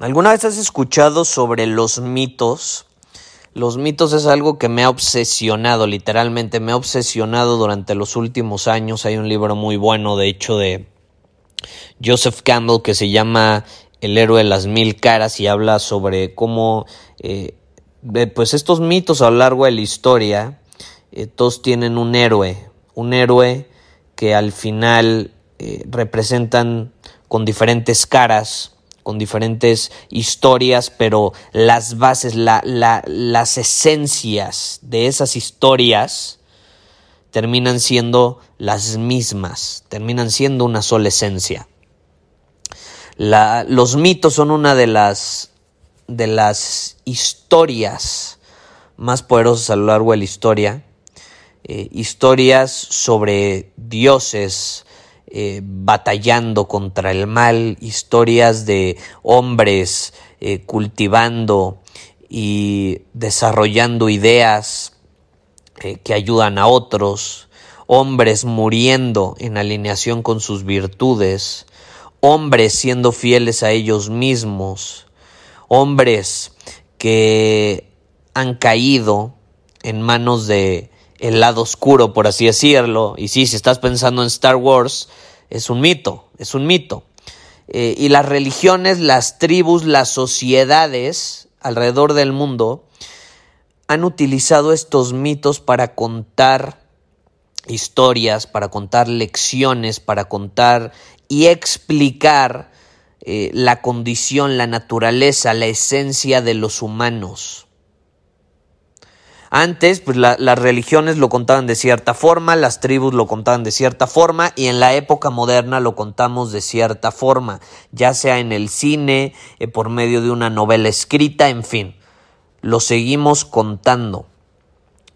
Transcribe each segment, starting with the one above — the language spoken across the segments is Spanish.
¿Alguna vez has escuchado sobre los mitos? Los mitos es algo que me ha obsesionado, literalmente, me ha obsesionado durante los últimos años. Hay un libro muy bueno, de hecho, de Joseph Campbell que se llama El héroe de las mil caras y habla sobre cómo, eh, pues estos mitos a lo largo de la historia, eh, todos tienen un héroe, un héroe que al final eh, representan con diferentes caras, con diferentes historias, pero las bases, las esencias de esas historias terminan siendo las mismas, terminan siendo una sola esencia. los mitos son una de las, de las historias más poderosas a lo largo de la historia. Eh, historias sobre dioses, eh, batallando contra el mal, historias de hombres eh, cultivando y desarrollando ideas eh, que ayudan a otros, hombres muriendo en alineación con sus virtudes, hombres siendo fieles a ellos mismos, hombres que han caído en manos de el lado oscuro, por así decirlo. Y sí, si estás pensando en Star Wars, es un mito, es un mito. Eh, y las religiones, las tribus, las sociedades alrededor del mundo han utilizado estos mitos para contar historias, para contar lecciones, para contar y explicar eh, la condición, la naturaleza, la esencia de los humanos. Antes, pues las religiones lo contaban de cierta forma, las tribus lo contaban de cierta forma y en la época moderna lo contamos de cierta forma, ya sea en el cine, eh, por medio de una novela escrita, en fin, lo seguimos contando.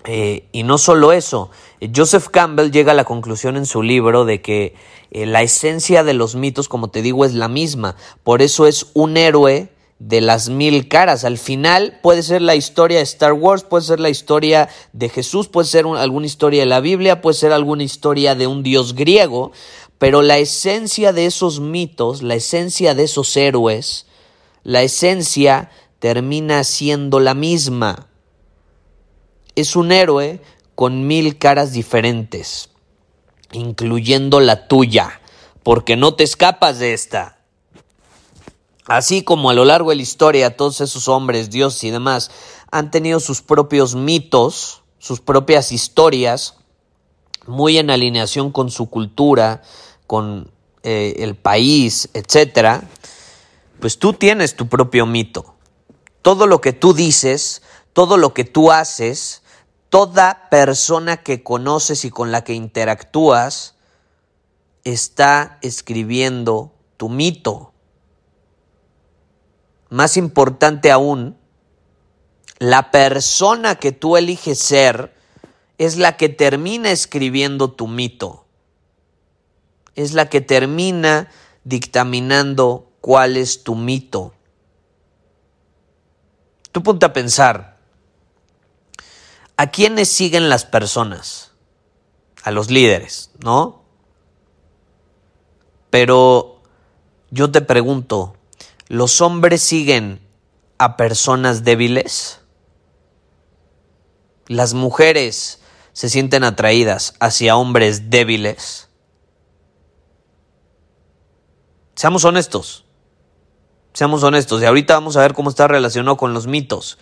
Eh, y no solo eso, Joseph Campbell llega a la conclusión en su libro de que eh, la esencia de los mitos, como te digo, es la misma. Por eso es un héroe de las mil caras. Al final puede ser la historia de Star Wars, puede ser la historia de Jesús, puede ser alguna historia de la Biblia, puede ser alguna historia de un dios griego, pero la esencia de esos mitos, la esencia de esos héroes, la esencia termina siendo la misma. Es un héroe con mil caras diferentes, incluyendo la tuya, porque no te escapas de esta. Así como a lo largo de la historia todos esos hombres, dioses y demás han tenido sus propios mitos, sus propias historias, muy en alineación con su cultura, con eh, el país, etcétera, pues tú tienes tu propio mito. Todo lo que tú dices, todo lo que tú haces, toda persona que conoces y con la que interactúas está escribiendo tu mito. Más importante aún, la persona que tú eliges ser es la que termina escribiendo tu mito. Es la que termina dictaminando cuál es tu mito. Tú ponte a pensar, ¿a quiénes siguen las personas? A los líderes, ¿no? Pero yo te pregunto, ¿Los hombres siguen a personas débiles? ¿Las mujeres se sienten atraídas hacia hombres débiles? Seamos honestos. Seamos honestos, y ahorita vamos a ver cómo está relacionado con los mitos.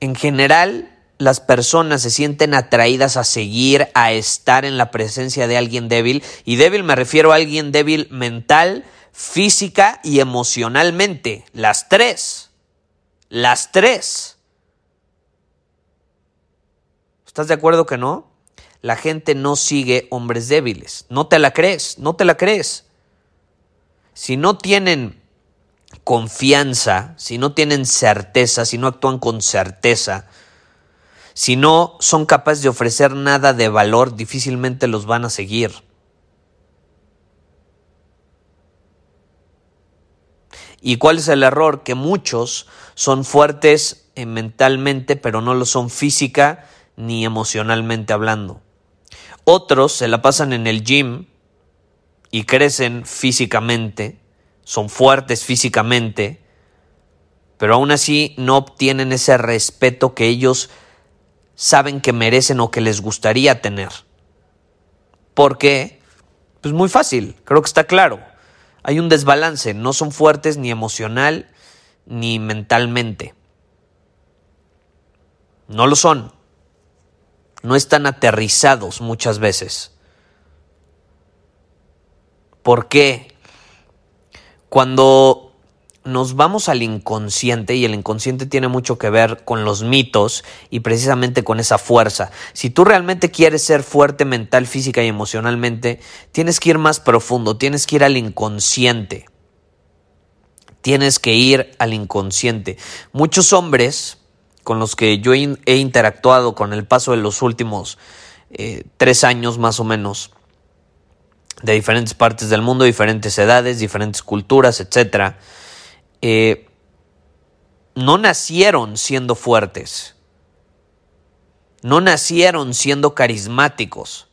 En general, las personas se sienten atraídas a seguir, a estar en la presencia de alguien débil. Y débil me refiero a alguien débil mental, física y emocionalmente. Las tres. Las tres. ¿Estás de acuerdo que no? La gente no sigue hombres débiles. No te la crees, no te la crees. Si no tienen confianza, si no tienen certeza, si no actúan con certeza, si no son capaces de ofrecer nada de valor, difícilmente los van a seguir. ¿Y cuál es el error? Que muchos son fuertes eh, mentalmente, pero no lo son física ni emocionalmente hablando. Otros se la pasan en el gym y crecen físicamente, son fuertes físicamente, pero aún así no obtienen ese respeto que ellos saben que merecen o que les gustaría tener. ¿Por qué? Pues muy fácil, creo que está claro. Hay un desbalance, no son fuertes ni emocional ni mentalmente. No lo son. No están aterrizados muchas veces. ¿Por qué? Cuando nos vamos al inconsciente y el inconsciente tiene mucho que ver con los mitos y precisamente con esa fuerza. Si tú realmente quieres ser fuerte mental, física y emocionalmente, tienes que ir más profundo, tienes que ir al inconsciente. Tienes que ir al inconsciente. Muchos hombres con los que yo he interactuado con el paso de los últimos eh, tres años más o menos, de diferentes partes del mundo, diferentes edades, diferentes culturas, etcétera, eh, no nacieron siendo fuertes, no nacieron siendo carismáticos.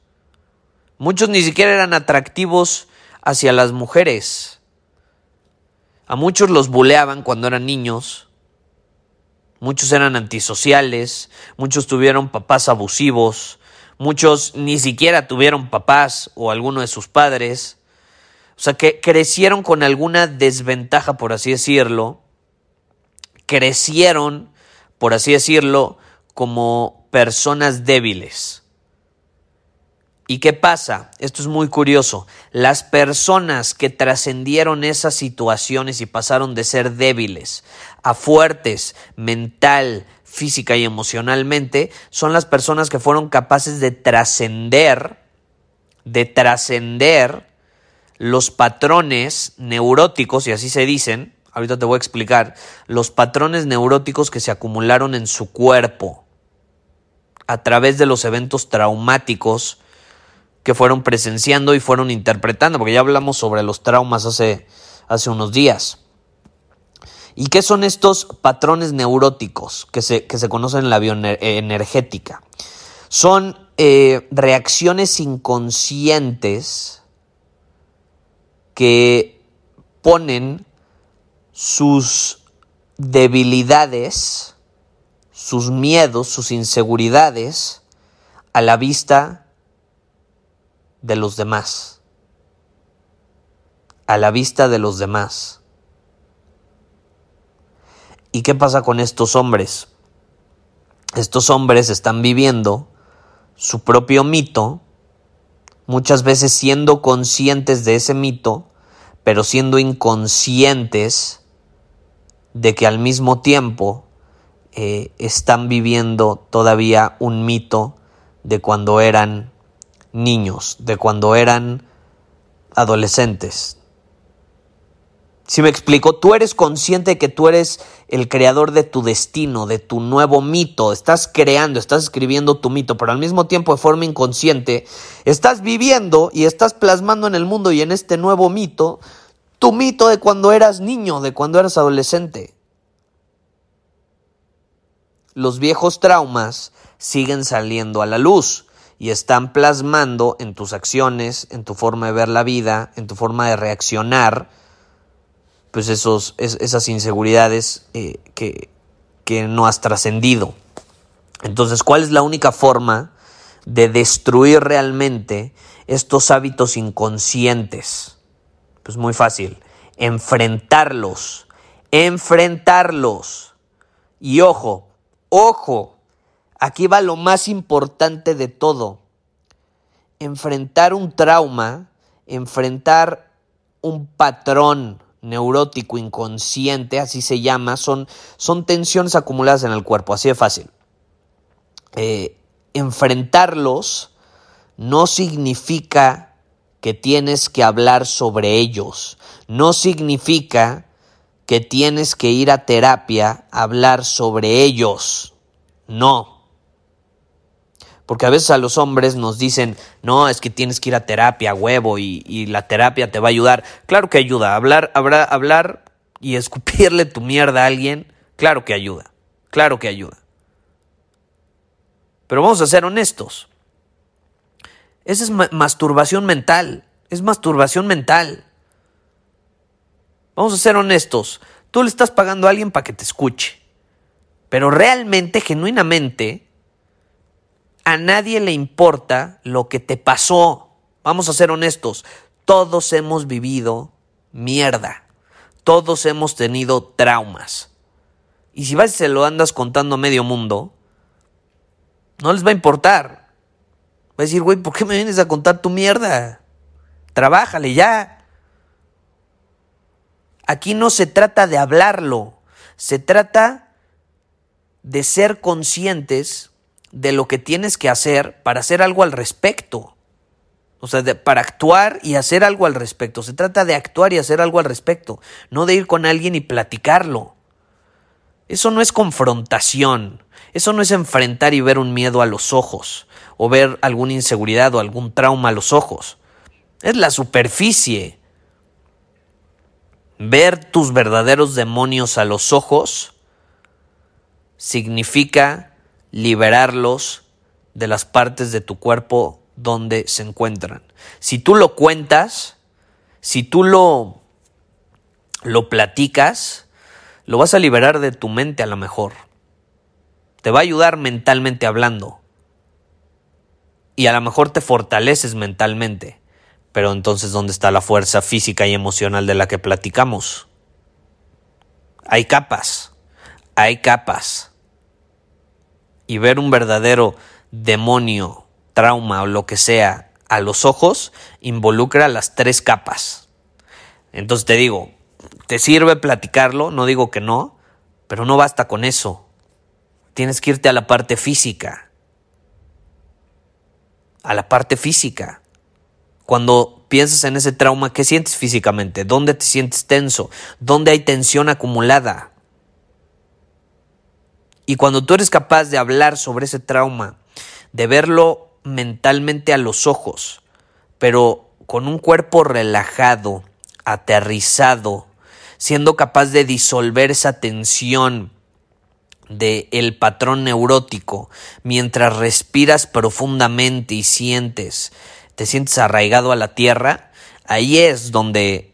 Muchos ni siquiera eran atractivos hacia las mujeres. A muchos los buleaban cuando eran niños. Muchos eran antisociales, muchos tuvieron papás abusivos, muchos ni siquiera tuvieron papás o alguno de sus padres. O sea, que crecieron con alguna desventaja, por así decirlo. Crecieron, por así decirlo, como personas débiles. ¿Y qué pasa? Esto es muy curioso. Las personas que trascendieron esas situaciones y pasaron de ser débiles a fuertes mental, física y emocionalmente, son las personas que fueron capaces de trascender, de trascender los patrones neuróticos, y así se dicen, ahorita te voy a explicar, los patrones neuróticos que se acumularon en su cuerpo a través de los eventos traumáticos que fueron presenciando y fueron interpretando, porque ya hablamos sobre los traumas hace, hace unos días. ¿Y qué son estos patrones neuróticos que se, que se conocen en la bioenergética? Son eh, reacciones inconscientes que ponen sus debilidades, sus miedos, sus inseguridades a la vista de los demás. A la vista de los demás. ¿Y qué pasa con estos hombres? Estos hombres están viviendo su propio mito muchas veces siendo conscientes de ese mito, pero siendo inconscientes de que al mismo tiempo eh, están viviendo todavía un mito de cuando eran niños, de cuando eran adolescentes, si me explico, tú eres consciente de que tú eres el creador de tu destino, de tu nuevo mito, estás creando, estás escribiendo tu mito, pero al mismo tiempo de forma inconsciente, estás viviendo y estás plasmando en el mundo y en este nuevo mito tu mito de cuando eras niño, de cuando eras adolescente. Los viejos traumas siguen saliendo a la luz y están plasmando en tus acciones, en tu forma de ver la vida, en tu forma de reaccionar, pues esos, esas inseguridades eh, que, que no has trascendido. Entonces, ¿cuál es la única forma de destruir realmente estos hábitos inconscientes? Pues muy fácil, enfrentarlos, enfrentarlos. Y ojo, ojo, aquí va lo más importante de todo. Enfrentar un trauma, enfrentar un patrón neurótico inconsciente, así se llama, son, son tensiones acumuladas en el cuerpo, así de fácil. Eh, enfrentarlos no significa que tienes que hablar sobre ellos, no significa que tienes que ir a terapia a hablar sobre ellos, no. Porque a veces a los hombres nos dicen, no, es que tienes que ir a terapia, huevo, y, la terapia te va a ayudar. Claro que ayuda. Hablar, hablar, hablar y escupirle tu mierda a alguien, claro que ayuda. Claro que ayuda. Pero vamos a ser honestos. Esa es masturbación mental. Es masturbación mental. Vamos a ser honestos. Tú le estás pagando a alguien para que te escuche. Pero realmente, genuinamente, a nadie le importa lo que te pasó. Vamos a ser honestos. Todos hemos vivido mierda. Todos hemos tenido traumas. Y si vas y se lo andas contando a medio mundo, no les va a importar. Va a decir, güey, ¿por qué me vienes a contar tu mierda? Trabájale ya. Aquí no se trata de hablarlo, se trata de ser conscientes de lo que tienes que hacer para hacer algo al respecto. O sea, para actuar y hacer algo al respecto. Se trata de actuar y hacer algo al respecto, no de ir con alguien y platicarlo. Eso no es confrontación, eso no es enfrentar y ver un miedo a los ojos, o ver alguna inseguridad o algún trauma a los ojos. Es la superficie. Ver tus verdaderos demonios a los ojos significa liberarlos de las partes de tu cuerpo donde se encuentran. Si tú lo cuentas, si tú lo, lo platicas, lo vas a liberar de tu mente a lo mejor. Te va a ayudar mentalmente hablando. Y a lo mejor te fortaleces mentalmente. Pero entonces, ¿dónde está la fuerza física y emocional de la que platicamos? Hay capas. Hay capas. Y ver un verdadero demonio, trauma o lo que sea a los ojos involucra las tres capas. Entonces te digo, te sirve platicarlo, no digo que no, pero no basta con eso. Tienes que irte a la parte física. A la parte física. Cuando piensas en ese trauma, ¿qué sientes físicamente? ¿Dónde te sientes tenso? ¿Dónde hay tensión acumulada? Y cuando tú eres capaz de hablar sobre ese trauma, de verlo mentalmente a los ojos, pero con un cuerpo relajado, aterrizado, siendo capaz de disolver esa tensión del el patrón neurótico mientras respiras profundamente y sientes, te sientes arraigado a la tierra, ahí es donde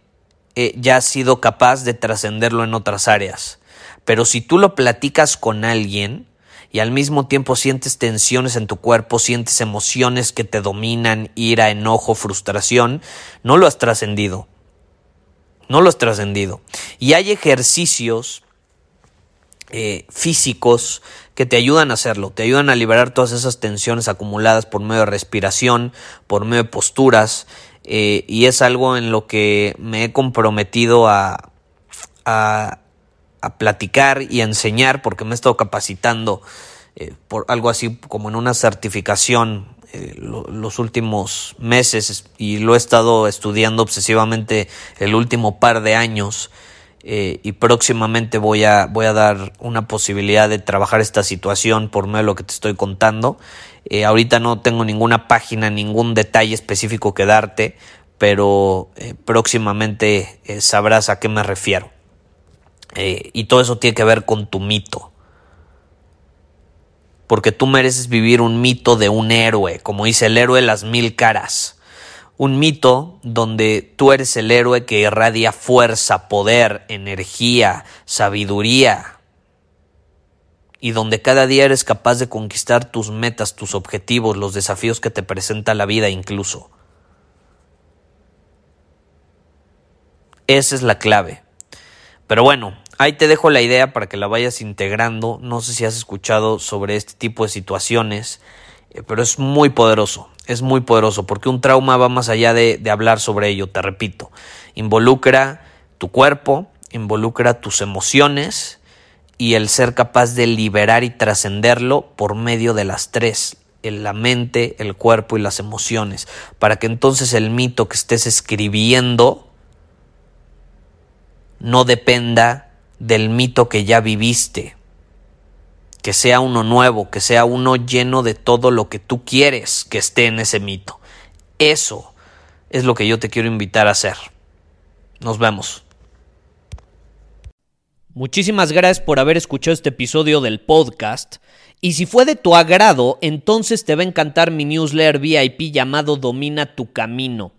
ya has sido capaz de trascenderlo en otras áreas. Pero si tú lo platicas con alguien, y al mismo tiempo sientes tensiones en tu cuerpo, sientes emociones que te dominan, ira, enojo, frustración, no lo has trascendido no lo has trascendido. Y hay ejercicios eh, físicos que te ayudan a hacerlo, te ayudan a liberar todas esas tensiones acumuladas por medio de respiración, por medio de posturas, eh, y es algo en lo que me he comprometido a, a, platicar y a enseñar, porque me he estado capacitando eh, por algo así como en una certificación eh, los últimos meses y lo he estado estudiando obsesivamente el último par de años eh, y próximamente voy a, voy a dar una posibilidad de trabajar esta situación por medio de lo que te estoy contando. Ahorita no tengo ninguna página, ningún detalle específico que darte, pero próximamente sabrás a qué me refiero. Y todo eso tiene que ver con tu mito porque tú mereces vivir un mito de un héroe, como dice el héroe de las mil caras. Un mito donde tú eres el héroe que irradia fuerza, poder, energía, sabiduría, y donde cada día eres capaz de conquistar tus metas, tus objetivos, los desafíos que te presenta la vida incluso. Esa es la clave. Pero bueno, ahí te dejo la idea para que la vayas integrando. No sé si has escuchado sobre este tipo de situaciones, eh, pero es muy poderoso. Es muy poderoso porque un trauma va más allá de, de hablar sobre ello, te repito. Involucra tu cuerpo, involucra tus emociones y el ser capaz de liberar y trascenderlo por medio de las tres, la mente, el cuerpo y las emociones, para que entonces el mito que estés escribiendo no dependa del mito que ya viviste, que sea uno nuevo, que sea uno lleno de todo lo que tú quieres que esté en ese mito. Eso es lo que yo te quiero invitar a hacer. Nos vemos. Muchísimas gracias por haber escuchado este episodio del podcast. Y si fue de tu agrado, entonces te va a encantar mi newsletter VIP llamado Domina tu Camino.